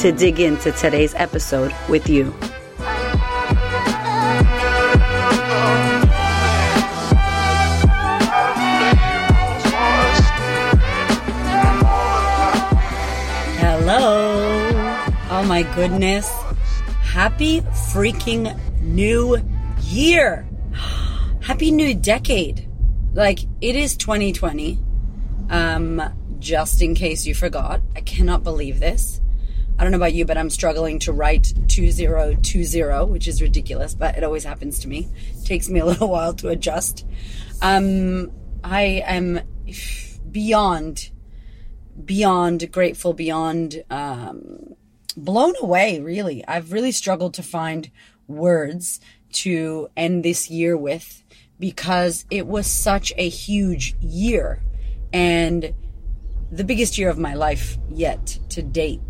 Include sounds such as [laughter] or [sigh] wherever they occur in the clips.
to dig into today's episode with you. Hello. Oh my goodness. Happy freaking new year. Happy new decade. Like it is 2020. Um just in case you forgot. I cannot believe this. I don't know about you, but I'm struggling to write 2020, which is ridiculous, but it always happens to me. It takes me a [laughs] little while to adjust. Um, I am beyond, beyond grateful, beyond um, blown away, really. I've really struggled to find words to end this year with because it was such a huge year and the biggest year of my life yet to date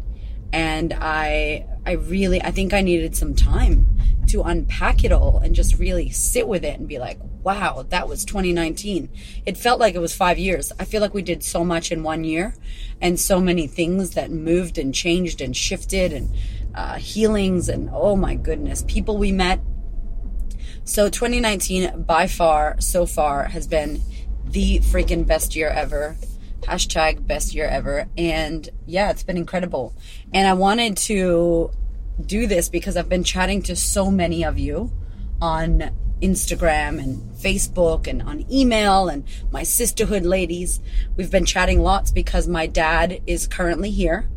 and I I really I think I needed some time to unpack it all and just really sit with it and be like, wow, that was 2019. It felt like it was 5 years. I feel like we did so much in one year and so many things that moved and changed and shifted and uh, healings and oh my goodness, people we met. So 2019 by far so far has been the freaking best year ever hashtag best year ever. And yeah, it's been incredible. And I wanted to do this because I've been chatting to so many of you on Instagram and Facebook and on email and my sisterhood ladies. We've been chatting lots because my dad is currently here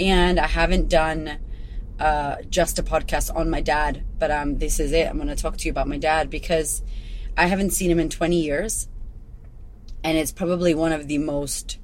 and I haven't done uh, just a podcast on my dad, but um, this is it. I'm going to talk to you about my dad because I haven't seen him in 20 years and it's probably one of the most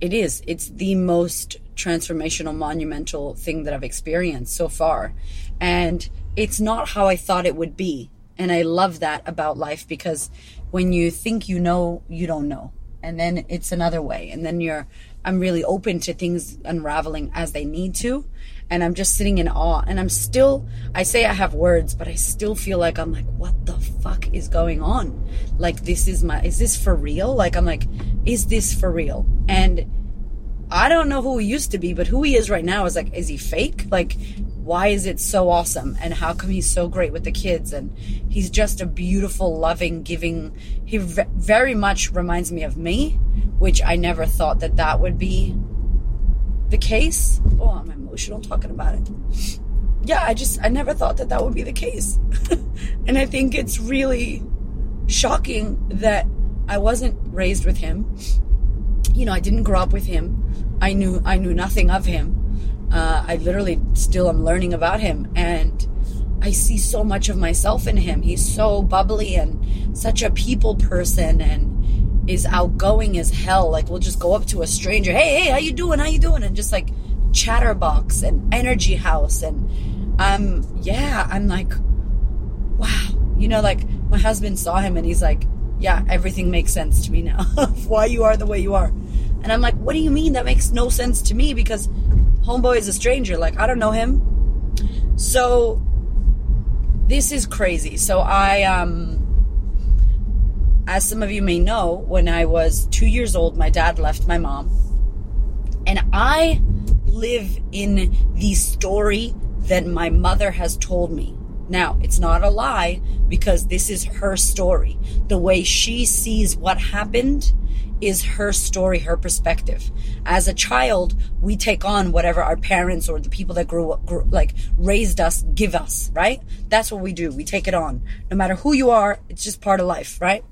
it is it's the most transformational monumental thing that i've experienced so far. And it's not how i thought it would be. And i love that about life because when you think you know you don't know. And then it's another way. And then you're i'm really open to things unraveling as they need to and I'm just sitting in awe. And I'm still, I say I have words, but I still feel like I'm like, what the fuck is going on? Like, this is my, is this for real? Like, I'm like, is this for real? And I don't know who he used to be, but who he is right now is like, is he fake? Like, why is it so awesome? And how come he's so great with the kids? And he's just a beautiful, loving, giving, he very much reminds me of me, which I never thought that that would be the case. Oh, I'm emotional talking about it. Yeah, I just, I never thought that that would be the case. [laughs] and I think it's really shocking that I wasn't raised with him. You know, I didn't grow up with him. I knew, I knew nothing of him. Uh, I literally still am learning about him and I see so much of myself in him. He's so bubbly and such a people person and is outgoing as hell. Like we'll just go up to a stranger, hey, hey, how you doing? How you doing? And just like chatterbox and energy house and um yeah, I'm like, wow. You know, like my husband saw him and he's like, yeah, everything makes sense to me now of [laughs] why you are the way you are. And I'm like, what do you mean? That makes no sense to me because homeboy is a stranger. Like, I don't know him. So this is crazy. So I um as some of you may know, when I was two years old, my dad left my mom. And I live in the story that my mother has told me. Now, it's not a lie because this is her story. The way she sees what happened is her story, her perspective. As a child, we take on whatever our parents or the people that grew up, grew, like raised us, give us, right? That's what we do. We take it on. No matter who you are, it's just part of life, right?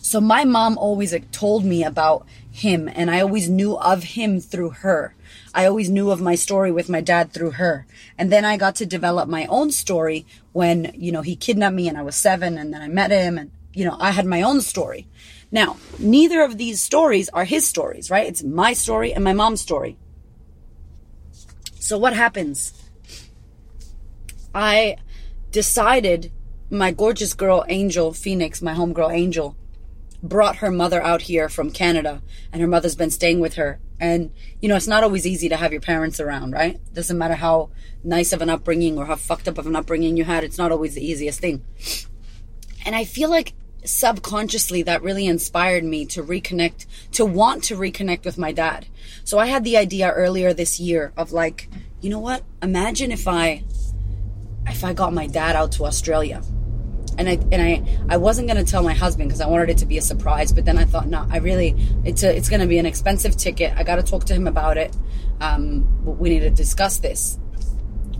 So my mom always told me about him and I always knew of him through her. I always knew of my story with my dad through her. And then I got to develop my own story when, you know, he kidnapped me and I was seven and then I met him and, you know, I had my own story. Now, neither of these stories are his stories, right? It's my story and my mom's story. So what happens? I decided my gorgeous girl Angel Phoenix, my homegirl Angel, brought her mother out here from Canada and her mother's been staying with her. And, you know, it's not always easy to have your parents around, right? Doesn't matter how nice of an upbringing or how fucked up of an upbringing you had, it's not always the easiest thing. And I feel like subconsciously that really inspired me to reconnect, to want to reconnect with my dad. So I had the idea earlier this year of like, you know what? Imagine if I, if I got my dad out to Australia and I and I I wasn't gonna tell my husband because I wanted it to be a surprise. But then I thought, no, I really it's a, it's gonna be an expensive ticket. I got to talk to him about it. Um, we need to discuss this.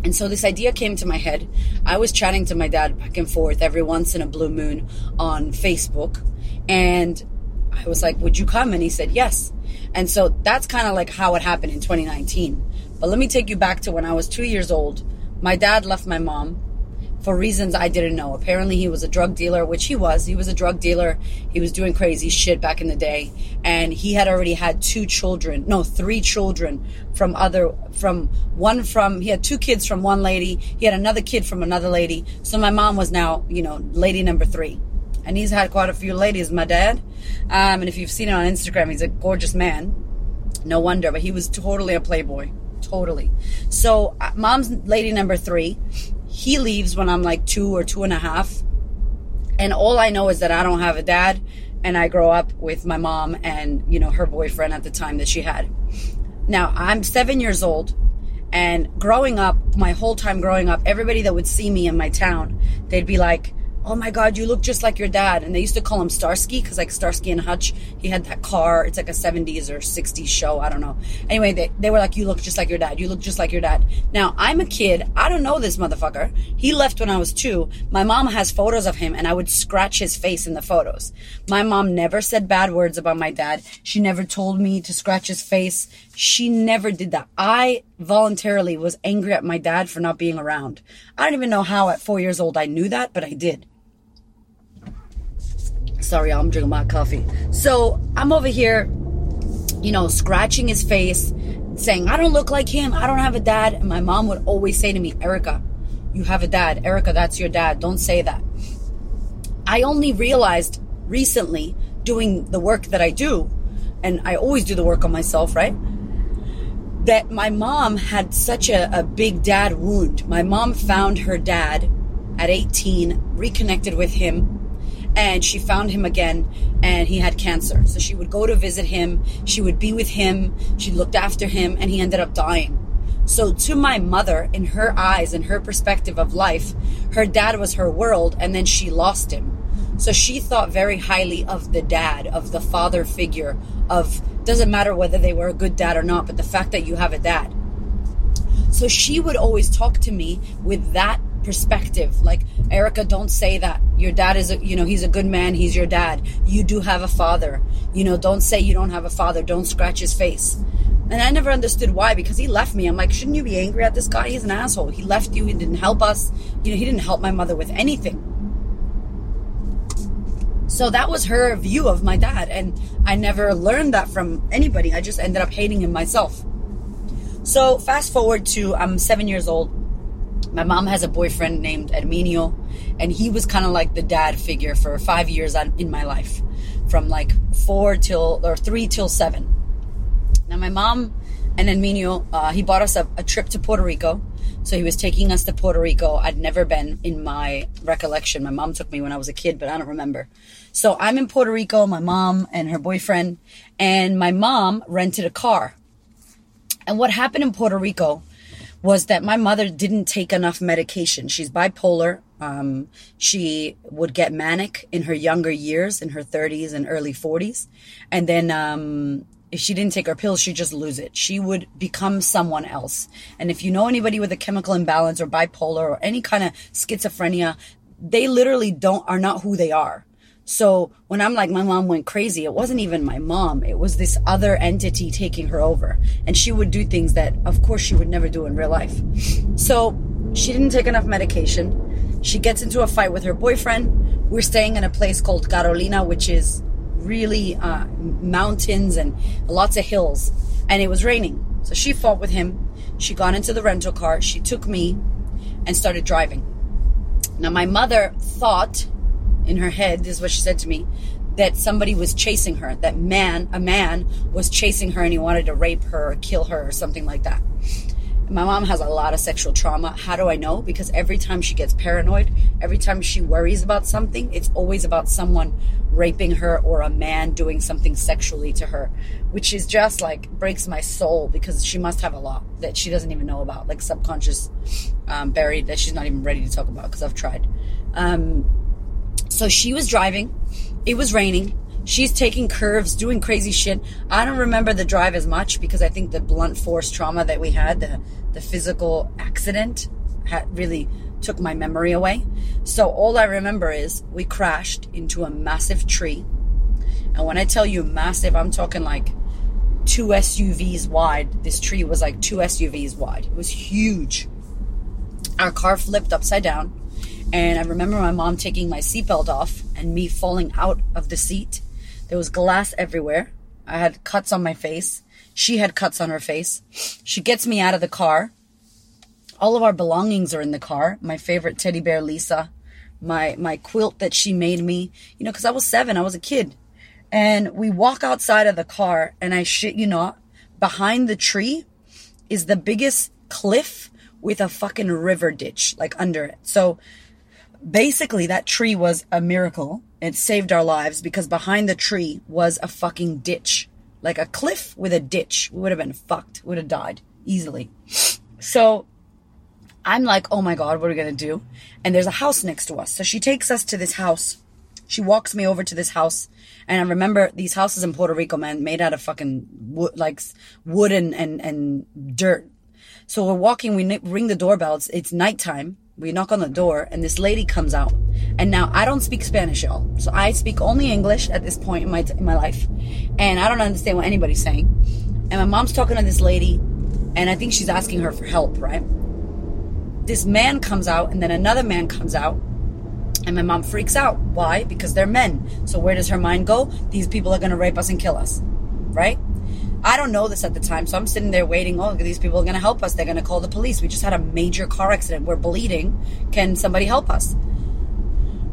And so this idea came to my head. I was chatting to my dad back and forth every once in a blue moon on Facebook, and I was like, "Would you come?" And he said yes. And so that's kind of like how it happened in 2019. But let me take you back to when I was two years old. My dad left my mom for reasons I didn't know. Apparently, he was a drug dealer, which he was. He was a drug dealer. He was doing crazy shit back in the day, and he had already had two children, no, three children from other, from one from. He had two kids from one lady. He had another kid from another lady. So my mom was now, you know, lady number three, and he's had quite a few ladies. My dad, um, and if you've seen it on Instagram, he's a gorgeous man. No wonder, but he was totally a playboy totally. So, uh, mom's lady number three. He leaves when I'm like two or two and a half. And all I know is that I don't have a dad and I grow up with my mom and, you know, her boyfriend at the time that she had. Now, I'm seven years old and growing up, my whole time growing up, everybody that would see me in my town, they'd be like, oh my god you look just like your dad. And they used to call him starsky because like starsky and hutch he had that car. It's like a 70s or 60s show i don't know. Anyway they, they were like you look just like your dad. You look just like your dad. Now i'm a kid. I don't know this motherfucker. He left when i was two. My mom has photos of him and i would scratch his face in the photos. My mom never said bad words about my dad. She never told me to scratch his face. She never did that. I voluntarily was angry at my dad for not being around. I don't even know how at four years old i knew that but i did Sorry, I'm drinking my coffee. So I'm over here, you know, scratching his face, saying, I don't look like him. I don't have a dad. And my mom would always say to me, Erika, you have a dad. Erika, that's your dad. Don't say that. I only realized recently doing the work that I do, and I always do the work on myself, right? That my mom had such a, a big dad wound. My mom found her dad at 18, reconnected with him, and she found him again and he had cancer. So she would go to visit him, she would be with him, she looked after him, and he ended up dying. So, to my mother, in her eyes and her perspective of life, her dad was her world, and then she lost him. So, she thought very highly of the dad, of the father figure, of doesn't matter whether they were a good dad or not, but the fact that you have a dad. So, she would always talk to me with that perspective. Like, Erika, don't say that. Your dad is, a, you know, he's a good man. He's your dad. You do have a father. You know, don't say you don't have a father. Don't scratch his face. And I never understood why because he left me. I'm like, shouldn't you be angry at this guy? He's an asshole. He left you. He didn't help us. You know, he didn't help my mother with anything. So that was her view of my dad. And I never learned that from anybody. I just ended up hating him myself. So fast forward to I'm seven years old my mom has a boyfriend named Herminio, and he was kind of like the dad figure for five years in my life, from like four till or three till seven. Now my mom and Herminio, uh, he bought us a, a trip to Puerto Rico. So he was taking us to Puerto Rico. I'd never been in my recollection. My mom took me when I was a kid, but I don't remember. So I'm in Puerto Rico, my mom and her boyfriend, and my mom rented a car. And what happened in Puerto Rico was that my mother didn't take enough medication. She's bipolar. Um, she would get manic in her younger years, in her 30s and early 40s. And then, um, if she didn't take her pills, she'd just lose it. She would become someone else. And if you know anybody with a chemical imbalance or bipolar or any kind of schizophrenia, they literally don't, are not who they are. So when I'm like, my mom went crazy, it wasn't even my mom. It was this other entity taking her over. And she would do things that, of course, she would never do in real life. So she didn't take enough medication. She gets into a fight with her boyfriend. We're staying in a place called Carolina, which is really uh, mountains and lots of hills. And it was raining. So she fought with him. She got into the rental car. She took me and started driving. Now, my mother thought in her head, this is what she said to me, that somebody was chasing her, that man, a man was chasing her and he wanted to rape her or kill her or something like that. My mom has a lot of sexual trauma. How do I know? Because every time she gets paranoid, every time she worries about something, it's always about someone raping her or a man doing something sexually to her, which is just like breaks my soul because she must have a lot that she doesn't even know about, like subconscious um, buried that she's not even ready to talk about because I've tried. Um, so she was driving, it was raining. She's taking curves, doing crazy shit. I don't remember the drive as much because I think the blunt force trauma that we had, the the physical accident, had really took my memory away. So all I remember is we crashed into a massive tree. And when I tell you massive, I'm talking like two SUVs wide. This tree was like two SUVs wide. It was huge. Our car flipped upside down. And I remember my mom taking my seatbelt off and me falling out of the seat. There was glass everywhere. I had cuts on my face. She had cuts on her face. She gets me out of the car. All of our belongings are in the car. My favorite teddy bear, Lisa. My, my quilt that she made me. You know, cause I was seven. I was a kid. And we walk outside of the car and I shit you not, behind the tree is the biggest cliff with a fucking river ditch like under it. So basically that tree was a miracle. It saved our lives because behind the tree was a fucking ditch. Like a cliff with a ditch. We would have been fucked. Would have died easily. So I'm like, oh my God, what are we going to do? And there's a house next to us. So she takes us to this house. She walks me over to this house. And I remember these houses in Puerto Rico, man, made out of fucking wood, like wood and, and, and dirt. So we're walking, we ring the doorbells. It's nighttime. We knock on the door and this lady comes out. And now I don't speak Spanish, y'all. So I speak only English at this point in my, in my life. And I don't understand what anybody's saying. And my mom's talking to this lady and I think she's asking her for help, right? This man comes out and then another man comes out and my mom freaks out. Why? Because they're men. So where does her mind go? These people are going to rape us and kill us, right? I don't know this at the time, so I'm sitting there waiting. Oh, these people are going to help us. They're going to call the police. We just had a major car accident. We're bleeding. Can somebody help us?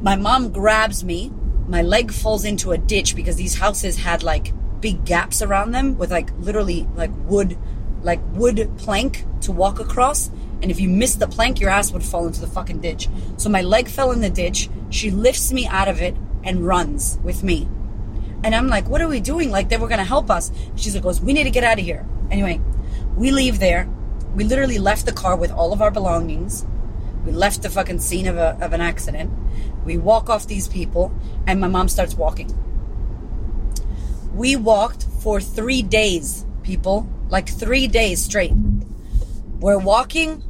My mom grabs me. My leg falls into a ditch because these houses had like big gaps around them with like literally like wood, like wood plank to walk across. And if you missed the plank, your ass would fall into the fucking ditch. So my leg fell in the ditch. She lifts me out of it and runs with me. And I'm like, what are we doing? Like, they were going to help us. She's like, goes, we need to get out of here. Anyway, we leave there. We literally left the car with all of our belongings. We left the fucking scene of, a, of an accident. We walk off these people, and my mom starts walking. We walked for three days, people. Like three days straight. We're walking.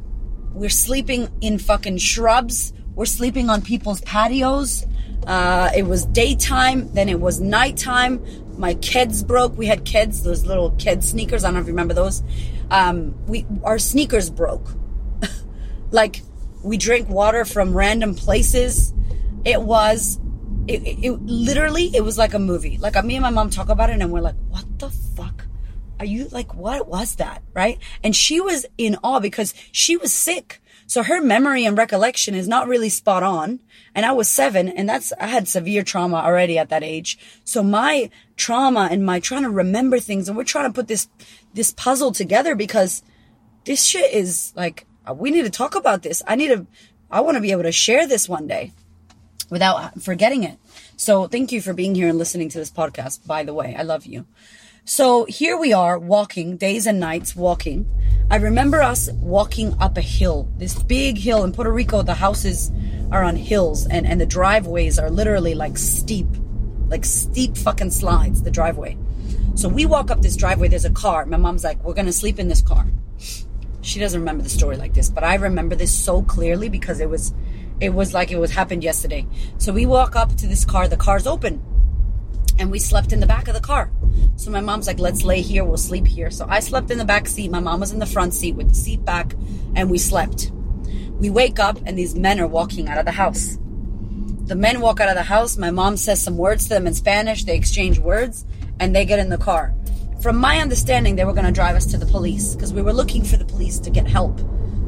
We're sleeping in fucking shrubs. We're sleeping on people's patios. Uh, it was daytime, then it was nighttime. My kids broke. We had kids, those little kid sneakers. I don't know if you remember those. Um, we our sneakers broke. [laughs] like we drank water from random places. It was, it, it, it literally, it was like a movie. Like me and my mom talk about it, and we're like, what the fuck? Are you like, what was that? Right? And she was in awe because she was sick. So her memory and recollection is not really spot on. And I was seven and that's, I had severe trauma already at that age. So my trauma and my trying to remember things and we're trying to put this, this puzzle together because this shit is like, we need to talk about this. I need to, I want to be able to share this one day without forgetting it. So thank you for being here and listening to this podcast. By the way, I love you. So here we are walking days and nights walking. I remember us walking up a hill, this big hill in Puerto Rico. The houses are on hills and, and the driveways are literally like steep, like steep fucking slides, the driveway. So we walk up this driveway. There's a car. My mom's like, we're going to sleep in this car. She doesn't remember the story like this, but I remember this so clearly because it was, it was like it was happened yesterday. So we walk up to this car. The car's open and we slept in the back of the car. So my mom's like, let's lay here, we'll sleep here. So I slept in the back seat. My mom was in the front seat with the seat back, and we slept. We wake up, and these men are walking out of the house. The men walk out of the house. My mom says some words to them in Spanish. They exchange words, and they get in the car. From my understanding, they were going to drive us to the police because we were looking for the police to get help.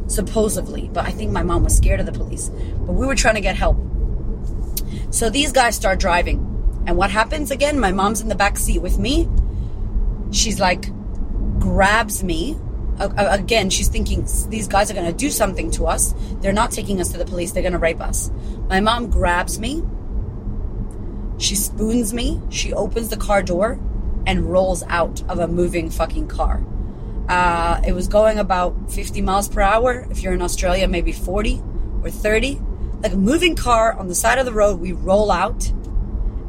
supposedly. But I think my mom was scared of the police. But we were trying to get help. So these guys start driving. And what happens again? My mom's in the back seat with me. She's like, grabs me. Again, she's thinking these guys are going to do something to us. They're not taking us to the police. They're going to rape us. My mom grabs me. She spoons me. She opens the car door and rolls out of a moving fucking car. Uh, it was going about 50 miles per hour. If you're in Australia, maybe 40 or 30. Like a moving car on the side of the road, we roll out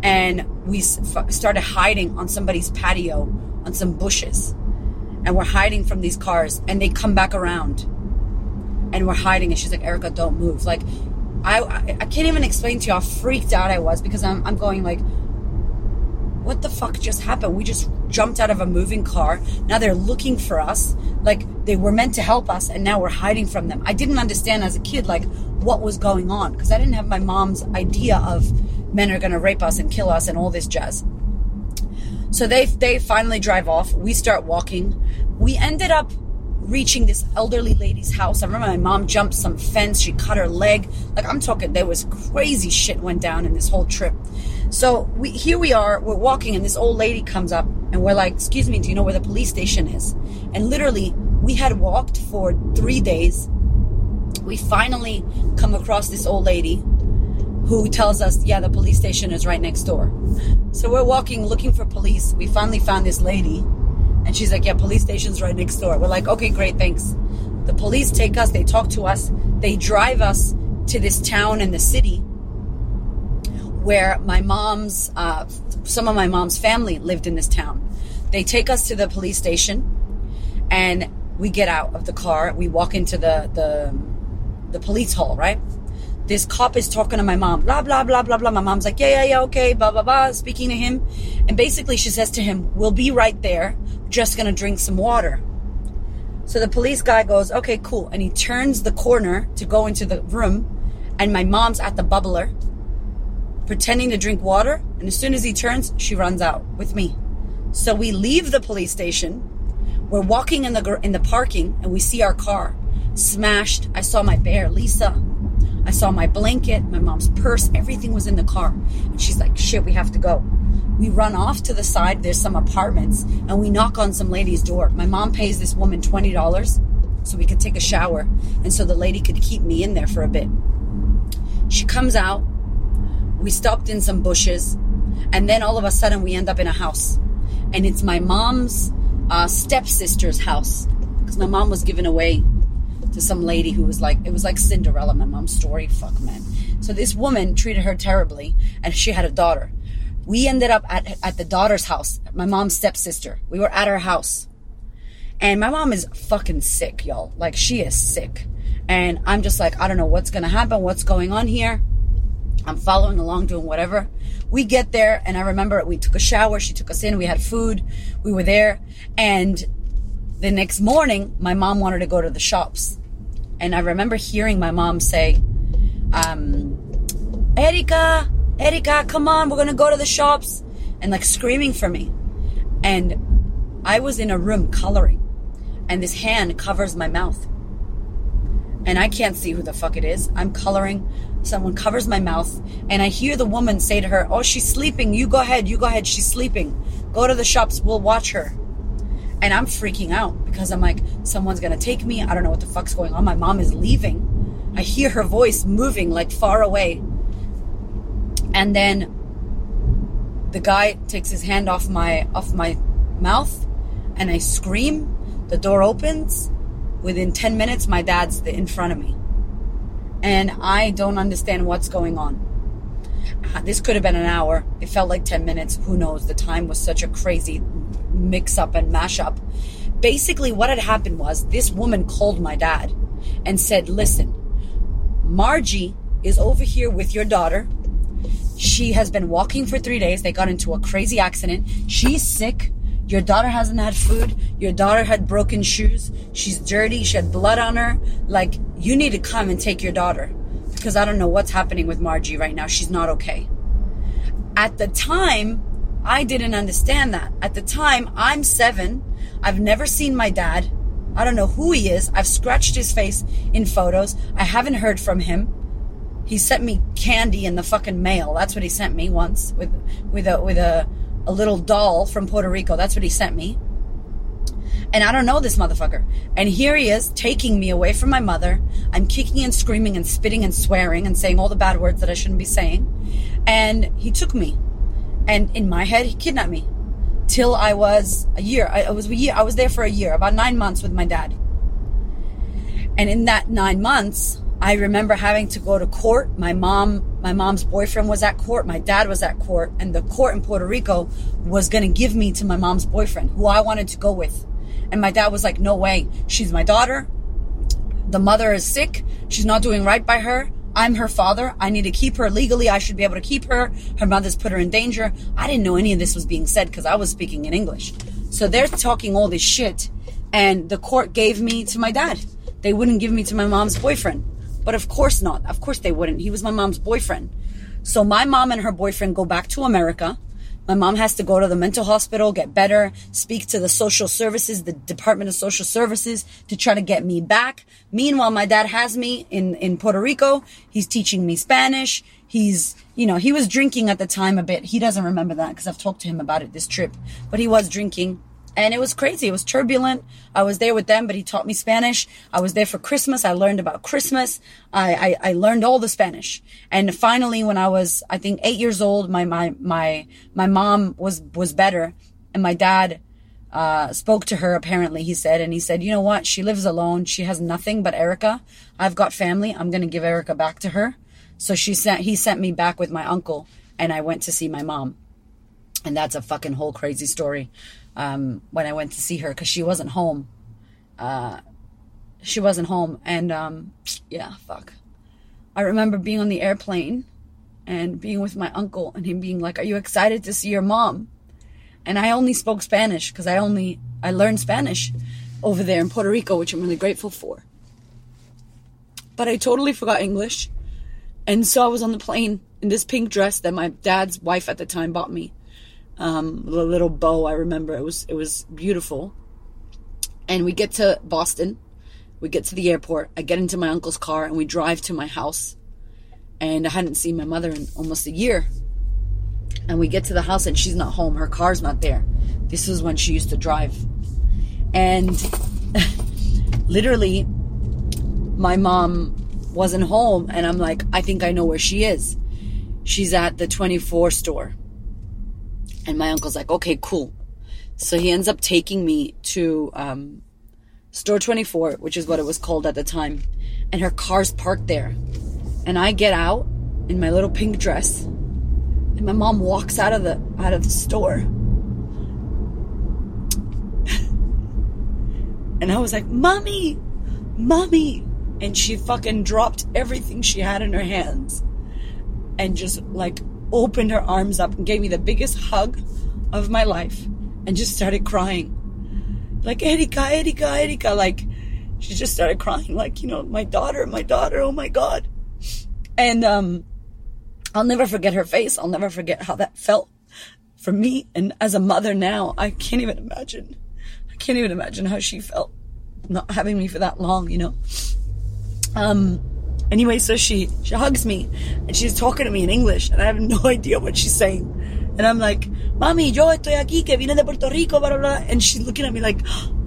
and we f- started hiding on somebody's patio on some bushes. And we're hiding from these cars and they come back around and we're hiding. And she's like, Erika, don't move. Like, I, I can't even explain to you how freaked out I was because I'm, I'm going like, what the fuck just happened? We just jumped out of a moving car. Now they're looking for us. Like they were meant to help us and now we're hiding from them. I didn't understand as a kid, like what was going on because I didn't have my mom's idea of men are going to rape us and kill us and all this jazz. So they, they finally drive off. We start walking. We ended up reaching this elderly lady's house. I remember my mom jumped some fence. She cut her leg. Like I'm talking, there was crazy shit went down in this whole trip. So we here we are, we're walking, and this old lady comes up, and we're like, "Excuse me, do you know where the police station is?" And literally, we had walked for three days. We finally come across this old lady who tells us, "Yeah, the police station is right next door." So we're walking, looking for police. We finally found this lady, and she's like, "Yeah, police station's right next door." We're like, "Okay, great, thanks." The police take us, they talk to us, they drive us to this town in the city where my mom's, uh, some of my mom's family lived in this town. They take us to the police station and we get out of the car. We walk into the, the, the police hall, right? This cop is talking to my mom, blah, blah, blah, blah, blah. My mom's like, yeah, yeah, yeah, okay, blah, blah, blah, speaking to him. And basically she says to him, we'll be right there, just gonna drink some water. So the police guy goes, okay, cool. And he turns the corner to go into the room and my mom's at the bubbler pretending to drink water. And as soon as he turns, she runs out with me. So we leave the police station. We're walking in the in the parking, and we see our car smashed. I saw my bear, Lisa. I saw my blanket, my mom's purse. Everything was in the car. And she's like, "Shit, we have to go." We run off to the side. There's some apartments, and we knock on some lady's door. My mom pays this woman twenty dollars so we could take a shower, and so the lady could keep me in there for a bit. She comes out we stopped in some bushes, and then all of a sudden we end up in a house. And it's my mom's uh, stepsister's house because my mom was given away to some lady who was like, it was like Cinderella, my mom's story. Fuck, man. So this woman treated her terribly, and she had a daughter. We ended up at, at the daughter's house, my mom's stepsister. We were at her house. And my mom is fucking sick, y'all. Like, she is sick. And I'm just like, I don't know what's gonna happen, what's going on here. I'm following along, doing whatever. We get there, and I remember we took a shower. She took us in. We had food. We were there. And the next morning, my mom wanted to go to the shops. And I remember hearing my mom say, um, Erika, Erika, come on, we're to go to the shops. And like screaming for me. And I was in a room coloring, and this hand covers my mouth. And I can't see who the fuck it is. I'm coloring someone covers my mouth, and I hear the woman say to her, Oh, she's sleeping. You go ahead. You go ahead. She's sleeping. Go to the shops. We'll watch her. And I'm freaking out because I'm like, someone's to take me. I don't know what the fuck's going on. My mom is leaving. I hear her voice moving like far away. And then the guy takes his hand off my off my mouth and I scream. The door opens. Within 10 minutes my dad's in front of me and I don't understand what's going on. Uh, this could have been an hour. It felt like 10 minutes. Who knows? The time was such a crazy mix up and mash up. Basically, what had happened was this woman called my dad and said, Listen, Margie is over here with your daughter. She has been walking for three days. They got into a crazy accident. She's sick. Your daughter hasn't had food. Your daughter had broken shoes. She's dirty. She had blood on her. Like, you need to come and take your daughter because I don't know what's happening with Margie right now. She's not okay. At the time, I didn't understand that. At the time, I'm seven. I've never seen my dad. I don't know who he is. I've scratched his face in photos. I haven't heard from him. He sent me candy in the fucking mail. That's what he sent me once with with a with a a little doll from Puerto Rico. That's what he sent me. And I don't know this motherfucker. And here he is taking me away from my mother. I'm kicking and screaming and spitting and swearing and saying all the bad words that I shouldn't be saying. And he took me. And in my head, he kidnapped me till I was a year. I, was a year. I was there for a year, about nine months with my dad. And in that nine months, I remember having to go to court. My mom, my mom's boyfriend was at court. My dad was at court, and the court in Puerto Rico was going to give me to my mom's boyfriend, who I wanted to go with. And my dad was like, "No way. She's my daughter. The mother is sick. She's not doing right by her. I'm her father. I need to keep her legally. I should be able to keep her. Her mother's put her in danger. I didn't know any of this was being said because I was speaking in English. So they're talking all this shit, and the court gave me to my dad. They wouldn't give me to my mom's boyfriend. But of course not. Of course they wouldn't. He was my mom's boyfriend. So my mom and her boyfriend go back to America. My mom has to go to the mental hospital, get better, speak to the social services, the Department of Social Services to try to get me back. Meanwhile, my dad has me in, in Puerto Rico. He's teaching me Spanish. He's, you know, he was drinking at the time a bit. He doesn't remember that because I've talked to him about it this trip, but he was drinking and it was crazy. It was turbulent. I was there with them, but he taught me Spanish. I was there for Christmas. I learned about Christmas. I, I, I, learned all the Spanish. And finally, when I was, I think eight years old, my, my, my, my mom was, was better and my dad, uh, spoke to her apparently, he said, and he said, you know what? She lives alone. She has nothing but Erika. I've got family. I'm going to give Erika back to her. So she sent, he sent me back with my uncle and I went to see my mom. And that's a fucking whole crazy story um, when I went to see her because she wasn't home. Uh, she wasn't home, and um, yeah, fuck. I remember being on the airplane and being with my uncle and him being like, "Are you excited to see your mom?" And I only spoke Spanish because I only I learned Spanish over there in Puerto Rico, which I'm really grateful for. But I totally forgot English. And so I was on the plane in this pink dress that my dad's wife at the time bought me um, the little bow. I remember it was it was beautiful. And we get to Boston. We get to the airport. I get into my uncle's car and we drive to my house. And I hadn't seen my mother in almost a year. And we get to the house and she's not home. Her car's not there. This is when she used to drive. And [laughs] literally, my mom wasn't home. And I'm like, I think I know where she is. She's at the 24 store and my uncle's like, okay, cool. So he ends up taking me to um, Store 24, which is what it was called at the time. And her car's parked there. And I get out in my little pink dress. And my mom walks out of the out of the store. [laughs] and I was like, Mommy! Mommy! And she fucking dropped everything she had in her hands. And just like opened her arms up and gave me the biggest hug of my life and just started crying. Like, Erika, Erika, Erika. Like, she just started crying, like, you know, my daughter, my daughter, oh my God. And, um, I'll never forget her face. I'll never forget how that felt for me. And as a mother now, I can't even imagine. I can't even imagine how she felt not having me for that long, you know? Um, Anyway, so she, she hugs me and she's talking to me in English and I have [laughs] no idea what she's saying. And I'm like, Mami, yo estoy aquí, que vine de Puerto Rico, blah, blah, blah. And she's looking at me like,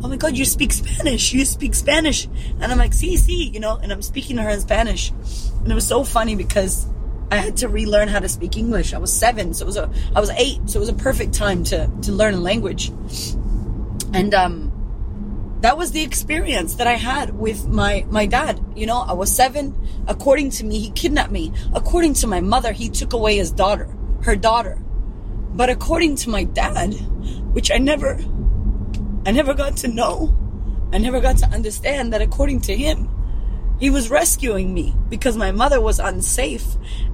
oh my God, you speak Spanish. You speak Spanish. And I'm like, sí, sí, you know, and I'm speaking to her in Spanish. And it was so funny because I had to relearn how to speak English. I was seven, so it was a, I was eight, so it was a perfect time to, to learn a language. And, um, that was the experience that I had with my, my dad. You know, I was seven. According to me, he kidnapped me. According to my mother, he took away his daughter, her daughter. But according to my dad, which I never, I never got to know, I never got to understand that according to him, he was rescuing me because my mother was unsafe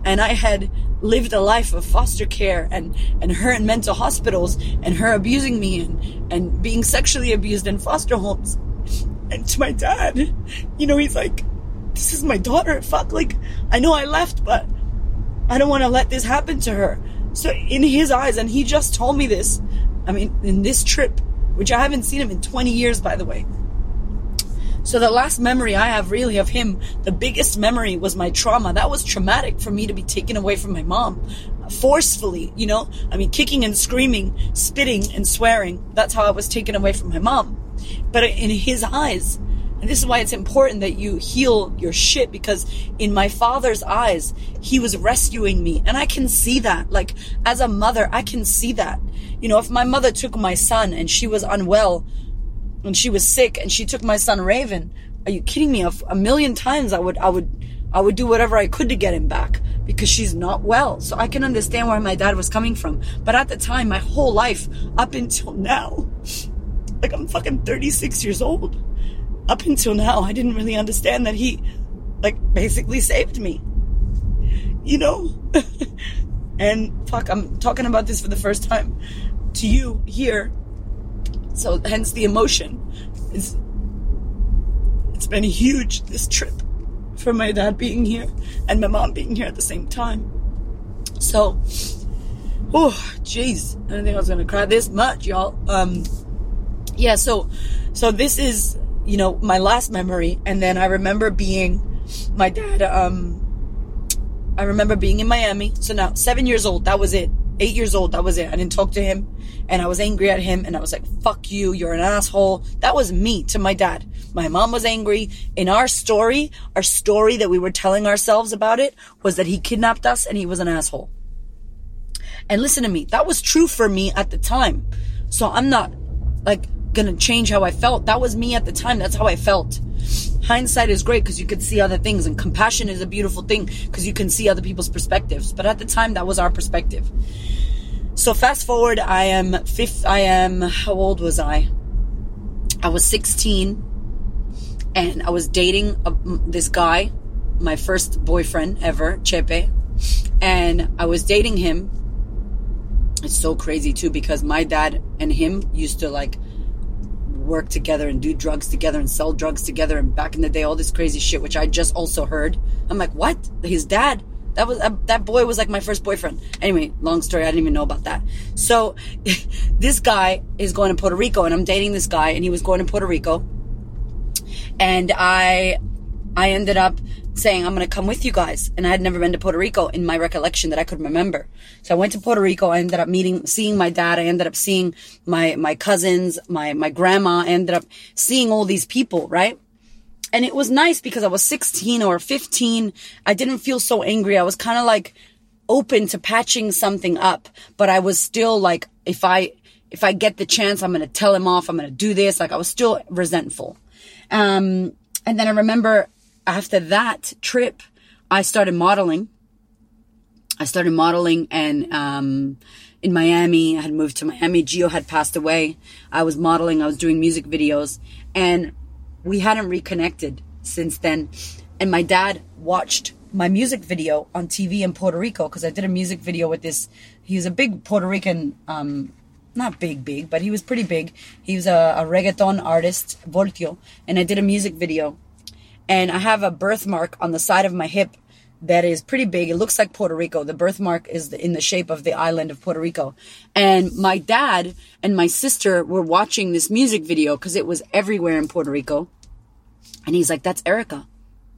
and I had lived a life of foster care and, and her in mental hospitals and her abusing me and, and being sexually abused in foster homes. And to my dad, you know, he's like, this is my daughter. Fuck, like, I know I left, but I don't want to let this happen to her. So in his eyes, and he just told me this, I mean, in this trip, which I haven't seen him in 20 years, by the way. So the last memory I have really of him, the biggest memory was my trauma. That was traumatic for me to be taken away from my mom forcefully, you know? I mean, kicking and screaming, spitting and swearing. That's how I was taken away from my mom. But in his eyes, and this is why it's important that you heal your shit because in my father's eyes, he was rescuing me. And I can see that. Like, as a mother, I can see that. You know, if my mother took my son and she was unwell, when she was sick and she took my son Raven. Are you kidding me? A, a million times I would, I would, I would do whatever I could to get him back because she's not well. So I can understand where my dad was coming from. But at the time, my whole life up until now, [laughs] like I'm fucking 36 years old. Up until now, I didn't really understand that he, like, basically saved me. You know? [laughs] and fuck, I'm talking about this for the first time to you here so hence the emotion. It's, it's been huge, this trip, for my dad being here and my mom being here at the same time. So, oh, jeez. I didn't think I was gonna cry this much, y'all. Um, yeah, so, so this is, you know, my last memory. And then I remember being, my dad, um, I remember being in Miami. So now, seven years old, that was it eight years old. That was it. I didn't talk to him and I was angry at him and I was like, fuck you. You're an asshole. That was me to my dad. My mom was angry. In our story, our story that we were telling ourselves about it was that he kidnapped us and he was an asshole. And listen to me. That was true for me at the time. So I'm not like gonna change how I felt. That was me at the time. That's how I felt. Hindsight is great because you can see other things and compassion is a beautiful thing because you can see other people's perspectives. But at the time, that was our perspective. So fast forward, I am fifth, I am, how old was I? I was 16 and I was dating a, this guy, my first boyfriend ever, Chepe. And I was dating him. It's so crazy too because my dad and him used to like work together and do drugs together and sell drugs together and back in the day all this crazy shit which I just also heard. I'm like, "What? His dad that was uh, that boy was like my first boyfriend. Anyway, long story. I didn't even know about that. So, [laughs] this guy is going to Puerto Rico, and I'm dating this guy, and he was going to Puerto Rico, and I, I ended up saying, I'm going to come with you guys. And I had never been to Puerto Rico in my recollection that I could remember. So I went to Puerto Rico. I ended up meeting, seeing my dad. I ended up seeing my, my cousins, my, my grandma. I ended up seeing all these people, right? And it was nice because I was 16 or 15. I didn't feel so angry. I was kind of like open to patching something up, but I was still like, if I, if I get the chance, I'm going to tell him off. I'm going to do this. Like I was still resentful. Um, and then I remember after that trip, I started modeling. I started modeling and, um, in Miami, I had moved to Miami. Gio had passed away. I was modeling. I was doing music videos and we hadn't reconnected since then. And my dad watched my music video on TV in Puerto Rico because I did a music video with this. He was a big Puerto Rican, um, not big, big, but he was pretty big. He was a, a reggaeton artist, Voltio, and I did a music video and I have a birthmark on the side of my hip that is pretty big. It looks like Puerto Rico. The birthmark is in the shape of the island of Puerto Rico. And my dad and my sister were watching this music video because it was everywhere in Puerto Rico. And he's like, that's Erika.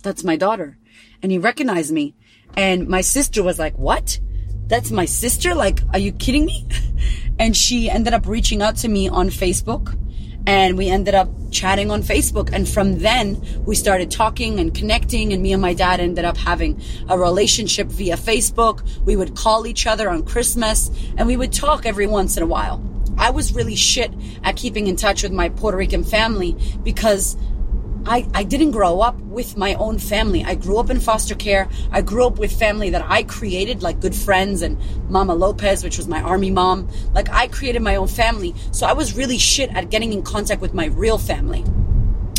That's my daughter. And he recognized me. And my sister was like, what? That's my sister? Like, are you kidding me? [laughs] and she ended up reaching out to me on Facebook and we ended up chatting on Facebook. And from then we started talking and connecting and me and my dad ended up having a relationship via Facebook. We would call each other on Christmas and we would talk every once in a while. I was really shit at keeping in touch with my Puerto Rican family because I, I didn't grow up with my own family. I grew up in foster care. I grew up with family that I created, like good friends and Mama Lopez, which was my army mom. Like I created my own family. So I was really shit at getting in contact with my real family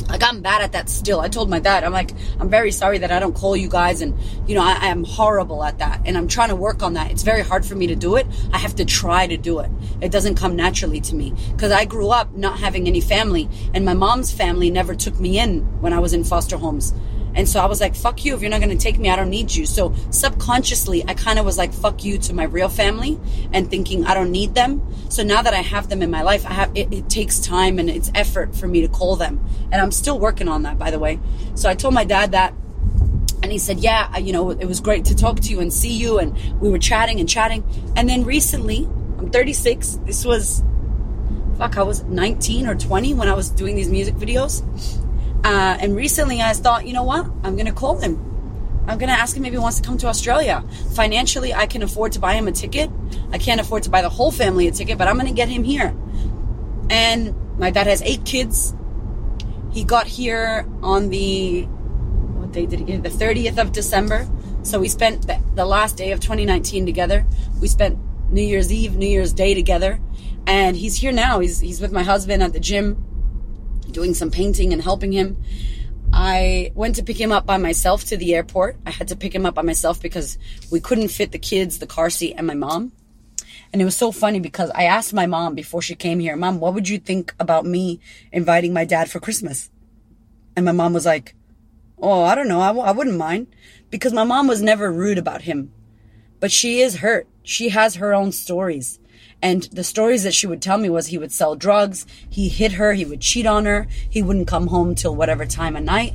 like I'm bad at that still. I told my dad, I'm like, I'm very sorry that I don't call you guys, and you know, I, I, am horrible at that, and I'm trying to work on that. It's very hard for me to do it. I have to try to do it. It doesn't come naturally to me because I grew up not having any family, and my mom's family never took me in when I was in foster homes, And so I was like, fuck you. If you're not going to take me, I don't need you. So subconsciously, I kind of was like, fuck you to my real family and thinking I don't need them. So now that I have them in my life, I have, it, it takes time and it's effort for me to call them. And I'm still working on that, by the way. So I told my dad that and he said, Yeah, you know, it was great to talk to you and see you. And we were chatting and chatting. And then recently, I'm 36. This was, fuck, I was 19 or 20 when I was doing these music videos. Uh, and recently I thought, you know what? I'm going to call him. I'm going to ask him if he wants to come to Australia. Financially, I can afford to buy him a ticket. I can't afford to buy the whole family a ticket, but I'm going to get him here. And my dad has eight kids. He got here on the, what day did he get? The 30th of December. So we spent the, the last day of 2019 together. We spent New Year's Eve, New Year's Day together. And he's here now. He's, he's with my husband at the gym doing some painting and helping him. I went to pick him up by myself to the airport. I had to pick him up by myself because we couldn't fit the kids, the car seat, and my mom. And it was so funny because I asked my mom before she came here, Mom, what would you think about me inviting my dad for Christmas? And my mom was like, Oh, I don't know. I w- I wouldn't mind. Because my mom was never rude about him. But she is hurt. She has her own stories. And the stories that she would tell me was he would sell drugs, he hit her, he would cheat on her, he wouldn't come home till whatever time of night.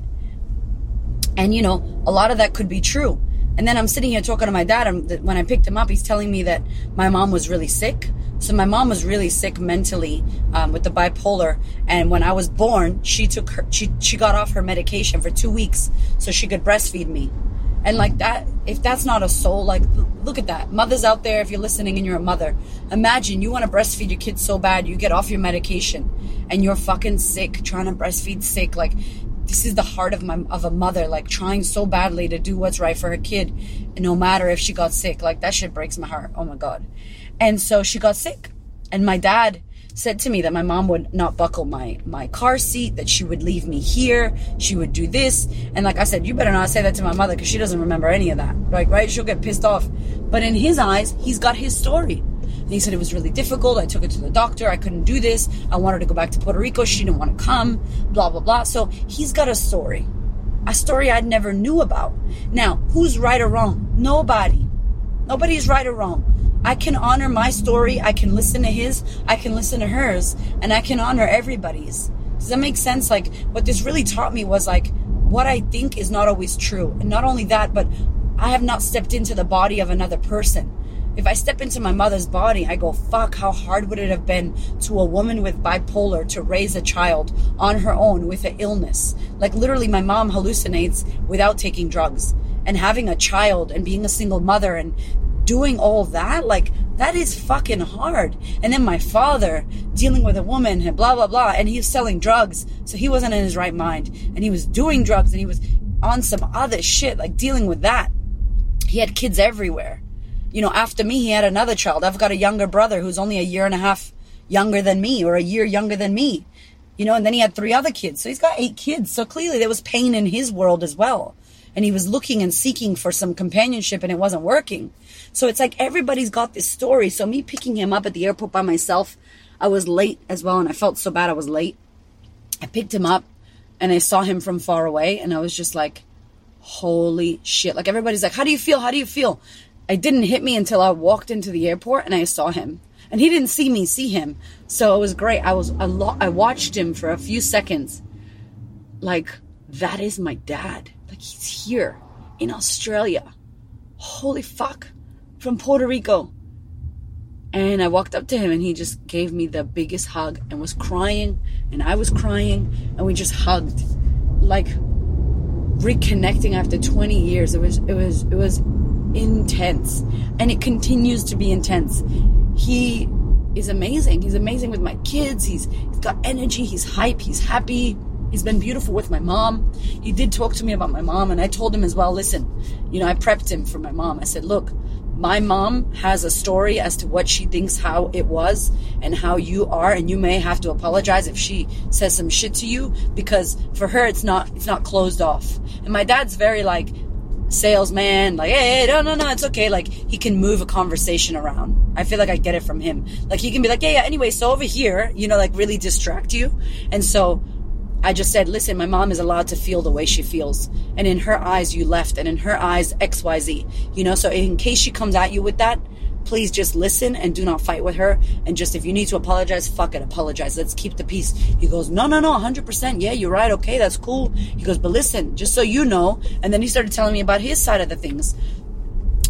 And you know, a lot of that could be true. And then I'm sitting here talking to my dad, and when I picked him up, he's telling me that my mom was really sick. So my mom was really sick mentally um, with the bipolar, and when I was born, she took her she she got off her medication for two weeks so she could breastfeed me. And like that, if that's not a soul, like look at that. Mothers out there, if you're listening and you're a mother, imagine you want to breastfeed your kid so bad, you get off your medication and you're fucking sick, trying to breastfeed sick. Like this is the heart of my of a mother, like trying so badly to do what's right for her kid, no matter if she got sick. Like that shit breaks my heart. Oh my god. And so she got sick, and my dad said to me that my mom would not buckle my my car seat, that she would leave me here, she would do this, and like I said, you better not say that to my mother because she doesn't remember any of that. Like, right? She'll get pissed off. But in his eyes, he's got his story. And he said it was really difficult. I took it to the doctor. I couldn't do this. I wanted to go back to Puerto Rico. She didn't want to come. Blah blah blah. So he's got a story, a story I never knew about. Now, who's right or wrong? Nobody. Nobody's right or wrong. I can honor my story. I can listen to his. I can listen to hers. And I can honor everybody's. Does that make sense? Like, what this really taught me was like, what I think is not always true. And not only that, but I have not stepped into the body of another person. If I step into my mother's body, I go, fuck, how hard would it have been to a woman with bipolar to raise a child on her own with an illness? Like, literally, my mom hallucinates without taking drugs. And having a child and being a single mother and doing all that, like that is fucking hard. And then my father dealing with a woman and blah blah blah, and he was selling drugs, so he wasn't in his right mind, and he was doing drugs, and he was on some other shit, like dealing with that. He had kids everywhere. You know, after me, he had another child. I've got a younger brother who's only a year and a half younger than me, or a year younger than me. You know, and then he had three other kids, so he's got eight kids. So clearly, there was pain in his world as well and he was looking and seeking for some companionship and it wasn't working. So it's like everybody's got this story. So me picking him up at the airport by myself, I was late as well and I felt so bad I was late. I picked him up and I saw him from far away and I was just like, holy shit. Like everybody's like, how do you feel? How do you feel? It didn't hit me until I walked into the airport and I saw him. And he didn't see me see him. So it was great. I was a lot I watched him for a few seconds. Like that is my dad. Like he's here in Australia. Holy fuck. From Puerto Rico. And I walked up to him and he just gave me the biggest hug and was crying and I was crying and we just hugged. Like reconnecting after 20 years. It was it was it was intense and it continues to be intense. He is amazing. He's amazing with my kids. He's, he's got energy, he's hype, he's happy He's been beautiful with my mom. He did talk to me about my mom, and I told him as well listen, you know, I prepped him for my mom. I said, look, my mom has a story as to what she thinks how it was and how you are and you may have to apologize if she says some shit to you because for her it's not it's not closed off. And my dad's very like salesman like hey, no no no it's okay. Like he can move a conversation around. I feel like i get it from him. Like he can be like yeah yeah anyway so over here you know like really distract you. And so I just said, listen, my mom is allowed to feel the way she feels. And in her eyes, you left. And in her eyes, XYZ. You know, so in case she comes at you with that, please just listen and do not fight with her. And just if you need to apologize, fuck it, apologize. Let's keep the peace. He goes, no, no, no, 100%. Yeah, you're right. Okay, that's cool. He goes, but listen, just so you know. And then he started telling me about his side of the things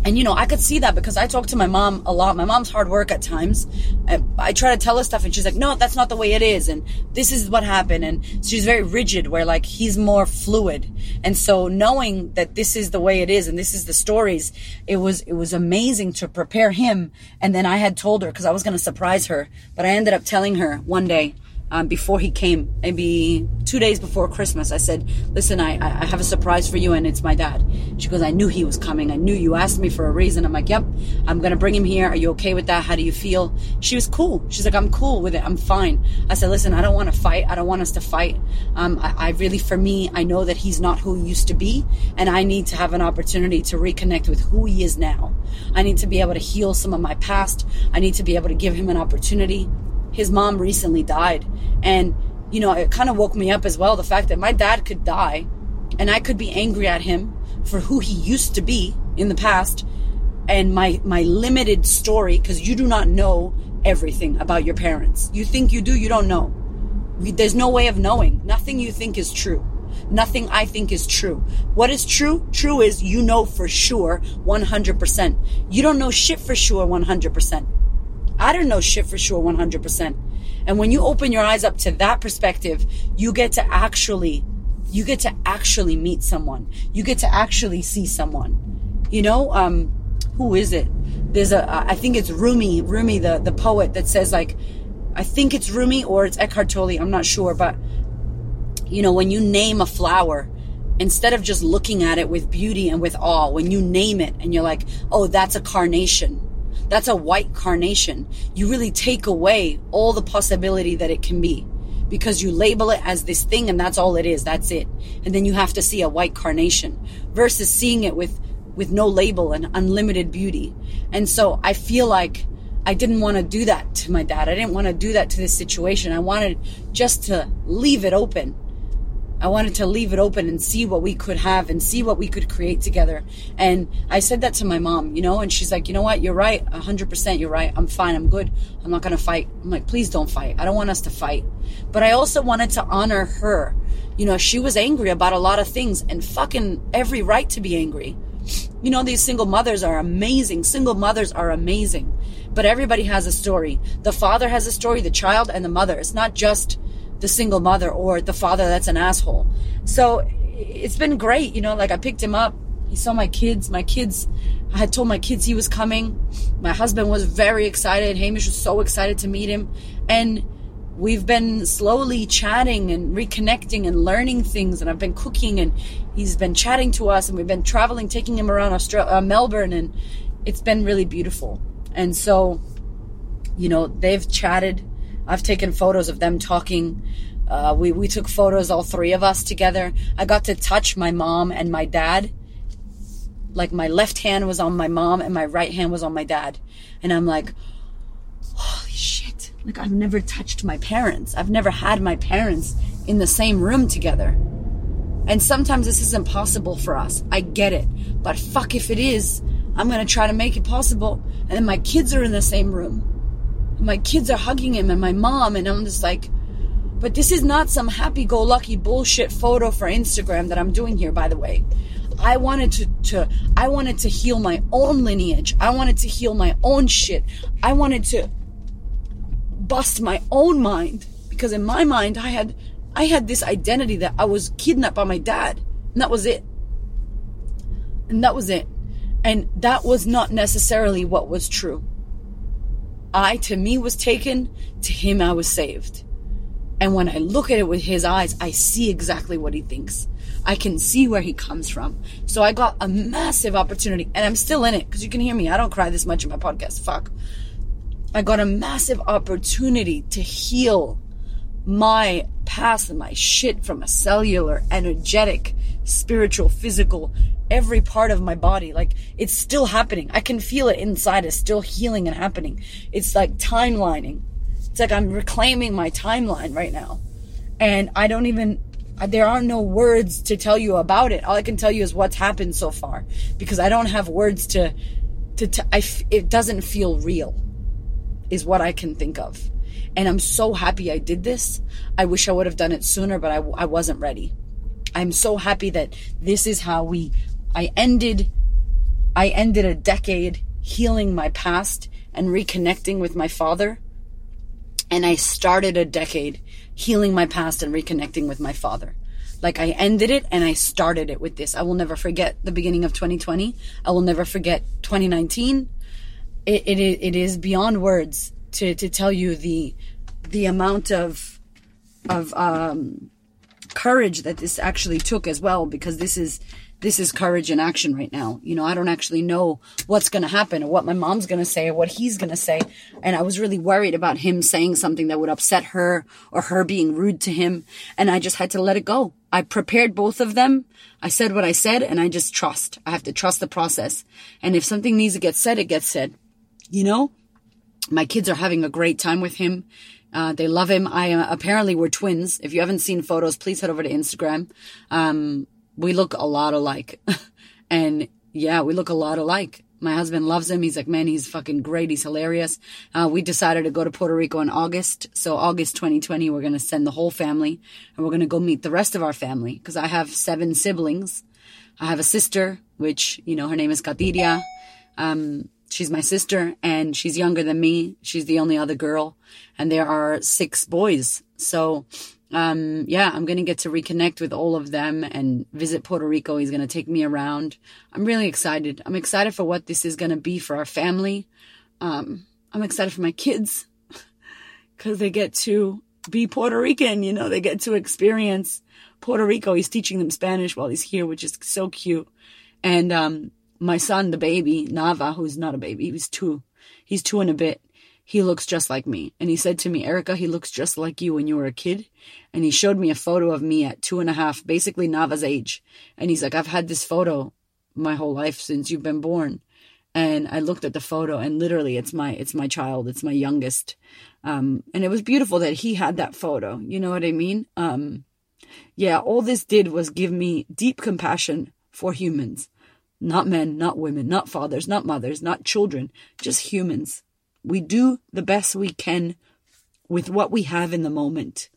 and you know i could see that because i talk to my mom a lot. My mom's hard work at times. I, I, try to tell her stuff and she's like no that's not the way it is. And this is what happened. And she's very rigid where like he's more fluid. And so knowing that this is the way it is and this is the stories it was it was amazing to prepare him. And then i had told her because i was going to surprise her but i ended up telling her one day um, before he came, maybe two days before Christmas. I said, Listen, I, I have a surprise for you, and it's my dad. She goes, I knew he was coming. I knew you asked me for a reason. I'm like, Yep, I'm to bring him here. Are you okay with that? How do you feel? She was cool. She's like, I'm cool with it. I'm fine. I said, Listen, I don't want to fight. I don't want us to fight. Um, I, I really, for me, I know that he's not who he used to be, and I need to have an opportunity to reconnect with who he is now. I need to be able to heal some of my past. I need to be able to give him an opportunity his mom recently died. And, you know, it kind of woke me up as well the fact that my dad could die and I could be angry at him for who he used to be in the past and my my limited story because you do not know everything about your parents. You think you do, you don't know. There's no way of knowing. Nothing you think is true. Nothing I think is true. What is true? True is you know for sure 100%. You don't know shit for sure 100%. I don't know shit for sure 100%. And when you open your eyes up to that perspective, you get to actually, you get to actually meet someone. You get to actually see someone. You know, um, who is it? There's a, I think it's Rumi, Rumi, the, the poet that says like, I think it's Rumi or it's Eckhart Tolle. I'm not sure, but you know, when you name a flower, instead of just looking at it with beauty and with awe, when you name it and you're like, oh, that's a carnation that's a white carnation. You really take away all the possibility that it can be because you label it as this thing and that's all it is. That's it. And then you have to see a white carnation versus seeing it with, with no label and unlimited beauty. And so I feel like I didn't want to do that to my dad. I didn't want to do that to this situation. I wanted just to leave it open I wanted to leave it open and see what we could have and see what we could create together. And I said that to my mom, you know, and she's like, you know what? You're right. 100% you're right. I'm fine. I'm good. I'm not going to fight. I'm like, please don't fight. I don't want us to fight. But I also wanted to honor her. You know, she was angry about a lot of things and fucking every right to be angry. You know, these single mothers are amazing. Single mothers are amazing. But everybody has a story. The father has a story, the child and the mother. It's not just the single mother or the father that's an asshole. So it's been great. You know, like I picked him up. He saw my kids. My kids, I had told my kids he was coming. My husband was very excited. Hamish was so excited to meet him. And we've been slowly chatting and reconnecting and learning things. And I've been cooking and he's been chatting to us and we've been traveling, taking him around Australia, uh, Melbourne. And it's been really beautiful. And so, you know, they've chatted I've taken photos of them talking. Uh, we, we took photos, all three of us together. I got to touch my mom and my dad. Like my left hand was on my mom and my right hand was on my dad. And I'm like, holy shit. Like I've never touched my parents. I've never had my parents in the same room together. And sometimes this is impossible for us. I get it. But fuck if it is. I'm going to try to make it possible. And then my kids are in the same room my kids are hugging him and my mom and I'm just like but this is not some happy-go-lucky bullshit photo for Instagram that I'm doing here by the way. I wanted to, to I wanted to heal my own lineage. I wanted to heal my own shit. I wanted to bust my own mind because in my mind I had I had this identity that I was kidnapped by my dad. And that was it. And that was it. And that was not necessarily what was true. I to me was taken, to him I was saved. And when I look at it with his eyes, I see exactly what he thinks. I can see where he comes from. So I got a massive opportunity, and I'm still in it because you can hear me. I don't cry this much in my podcast. Fuck. I got a massive opportunity to heal my past and my shit from a cellular, energetic, spiritual, physical, every part of my body. Like it's still happening. I can feel it inside. It's still healing and happening. It's like timelining. It's like I'm reclaiming my timeline right now. And I don't even, there are no words to tell you about it. All I can tell you is what's happened so far because I don't have words to, to, t- I it doesn't feel real is what I can think of. And I'm so happy I did this. I wish I would have done it sooner, but I, I wasn't ready. I'm so happy that this is how we, I ended, I ended a decade healing my past and reconnecting with my father. And I started a decade healing my past and reconnecting with my father. Like I ended it and I started it with this. I will never forget the beginning of 2020. I will never forget 2019. It, it, it is beyond words to, to tell you the, the amount of, of, um, courage that this actually took as well, because this is, this is courage in action right now. You know, I don't actually know what's going to happen or what my mom's going to say or what he's going to say. And I was really worried about him saying something that would upset her or her being rude to him. And I just had to let it go. I prepared both of them. I said what I said and I just trust. I have to trust the process. And if something needs to get said, it gets said. You know, my kids are having a great time with him. Uh, they love him. I uh, apparently we're twins. If you haven't seen photos, please head over to Instagram. Um, we look a lot alike. [laughs] and yeah, we look a lot alike. My husband loves him. He's like, man, he's fucking great. He's hilarious. Uh, we decided to go to Puerto Rico in August. So August 2020, we're going to send the whole family and we're going to go meet the rest of our family because I have seven siblings. I have a sister, which, you know, her name is Katiria. Um, she's my sister and she's younger than me. She's the only other girl and there are six boys. So um, yeah, I'm going to get to reconnect with all of them and visit Puerto Rico. He's going to take me around. I'm really excited. I'm excited for what this is going to be for our family. Um, I'm excited for my kids [laughs] because they get to be Puerto Rican. You know, they get to experience Puerto Rico. He's teaching them Spanish while he's here, which is so cute. And, um, my son, the baby, Nava, who's not a baby, he's two, he's two and a bit he looks just like me. And he said to me, Erika, he looks just like you when you were a kid. And he showed me a photo of me at two and a half, basically Nava's age. And he's like, I've had this photo my whole life since you've been born. And I looked at the photo and literally it's my, it's my child. It's my youngest. Um, and it was beautiful that he had that photo. You know what I mean? Um, yeah, all this did was give me deep compassion for humans. Not men, not women, not fathers, not mothers, not children, just humans we do the best we can with what we have in the moment.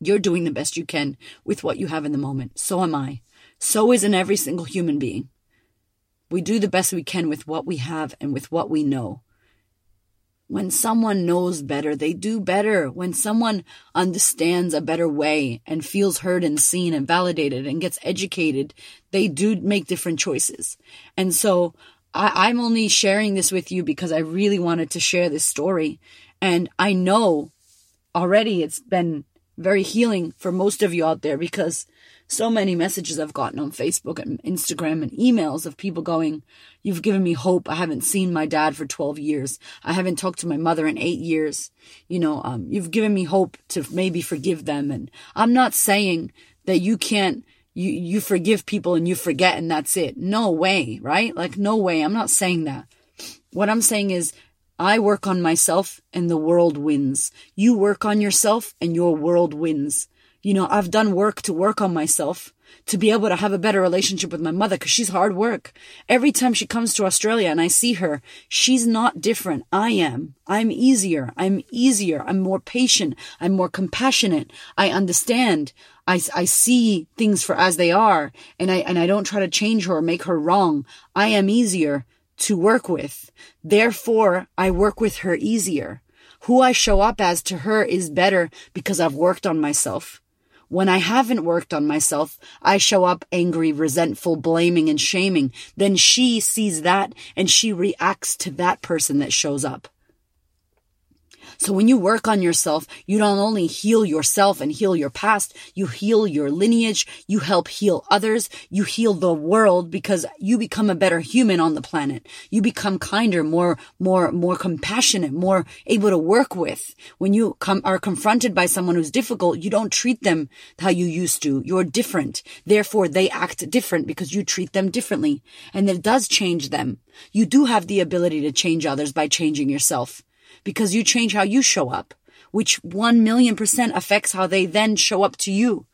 You're doing the best you can with what you have in the moment. So am I. So is in every single human being. We do the best we can with what we have and with what we know. When someone knows better, they do better. When someone understands a better way and feels heard and seen and validated and gets educated, they do make different choices. And so I, I'm only sharing this with you because I really wanted to share this story. And I know already it's been very healing for most of you out there because so many messages I've gotten on Facebook and Instagram and emails of people going, You've given me hope. I haven't seen my dad for 12 years. I haven't talked to my mother in eight years. You know, um, you've given me hope to maybe forgive them. And I'm not saying that you can't you, you forgive people and you forget and that's it. No way, right? Like, no way. I'm not saying that. What I'm saying is, I work on myself and the world wins. You work on yourself and your world wins. You know, I've done work to work on myself to be able to have a better relationship with my mother because she's hard work. Every time she comes to Australia and I see her, she's not different. I am. I'm easier. I'm easier. I'm more patient. I'm more compassionate. I understand. I, I see things for as they are and I, and I don't try to change her or make her wrong. I am easier to work with. Therefore, I work with her easier. Who I show up as to her is better because I've worked on myself. When I haven't worked on myself, I show up angry, resentful, blaming, and shaming. Then she sees that and she reacts to that person that shows up. So when you work on yourself, you don't only heal yourself and heal your past, you heal your lineage, you help heal others, you heal the world because you become a better human on the planet. You become kinder, more, more, more compassionate, more able to work with. When you come, are confronted by someone who's difficult, you don't treat them how you used to. You're different. Therefore, they act different because you treat them differently. And it does change them. You do have the ability to change others by changing yourself because you change how you show up. which 1 million percent affects how they then show up to you.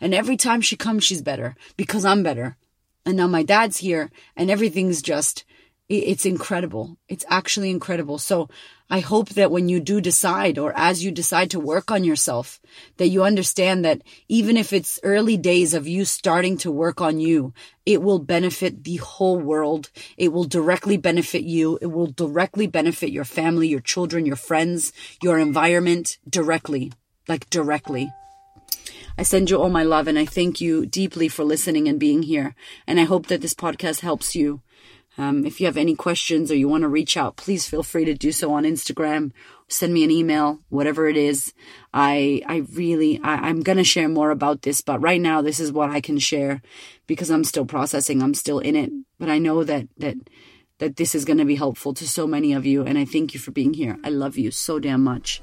And every time she comes, she's better because I'm better. And now my dad's here and everything's just, it's incredible. It's actually incredible. So I hope that when you do decide or as you decide to work on yourself, that you understand that even if it's early days of you starting to work on you, it will benefit the whole world. It will directly benefit you. It will directly benefit your family, your children, your friends, your environment directly, like directly. I send you all my love and I thank you deeply for listening and being here. And I hope that this podcast helps you. Um, if you have any questions or you want to reach out, please feel free to do so on Instagram. Send me an email, whatever it is. I, I really, I, I'm to share more about this, but right now this is what I can share because I'm still processing. I'm still in it, but I know that, that, that this is to be helpful to so many of you. And I thank you for being here. I love you so damn much.